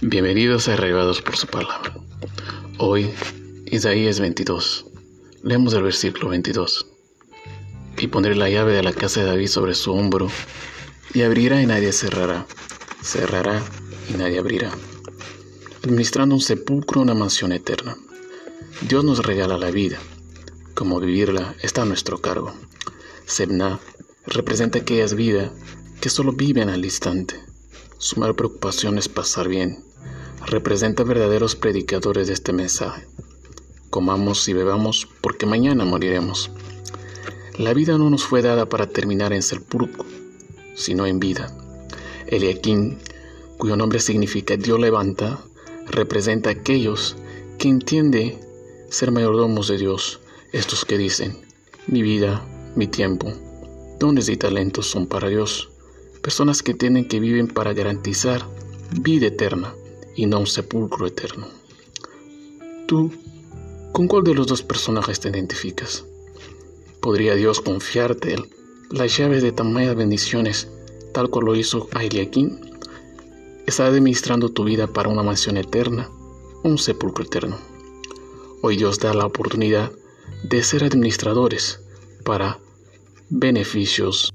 Bienvenidos a Arraigados por su palabra. Hoy, Isaías 22. Leemos el versículo 22. Y pondré la llave de la casa de David sobre su hombro, y abrirá y nadie cerrará, cerrará y nadie abrirá, administrando un sepulcro, una mansión eterna. Dios nos regala la vida, como vivirla está a nuestro cargo. Sebna representa aquellas vidas que solo viven al instante. Su mayor preocupación es pasar bien, representa verdaderos predicadores de este mensaje. Comamos y bebamos porque mañana moriremos. La vida no nos fue dada para terminar en sepulcro, sino en vida. Eliaquín, cuyo nombre significa Dios levanta, representa a aquellos que entienden ser mayordomos de Dios, estos que dicen, mi vida, mi tiempo, dones y talentos son para Dios, personas que tienen que viven para garantizar vida eterna y no un sepulcro eterno. ¿Tú con cuál de los dos personajes te identificas? ¿Podría Dios confiarte las llaves de tamañas bendiciones tal como lo hizo a Eliakim? ¿Está administrando tu vida para una mansión eterna un sepulcro eterno? Hoy Dios da la oportunidad de ser administradores para beneficios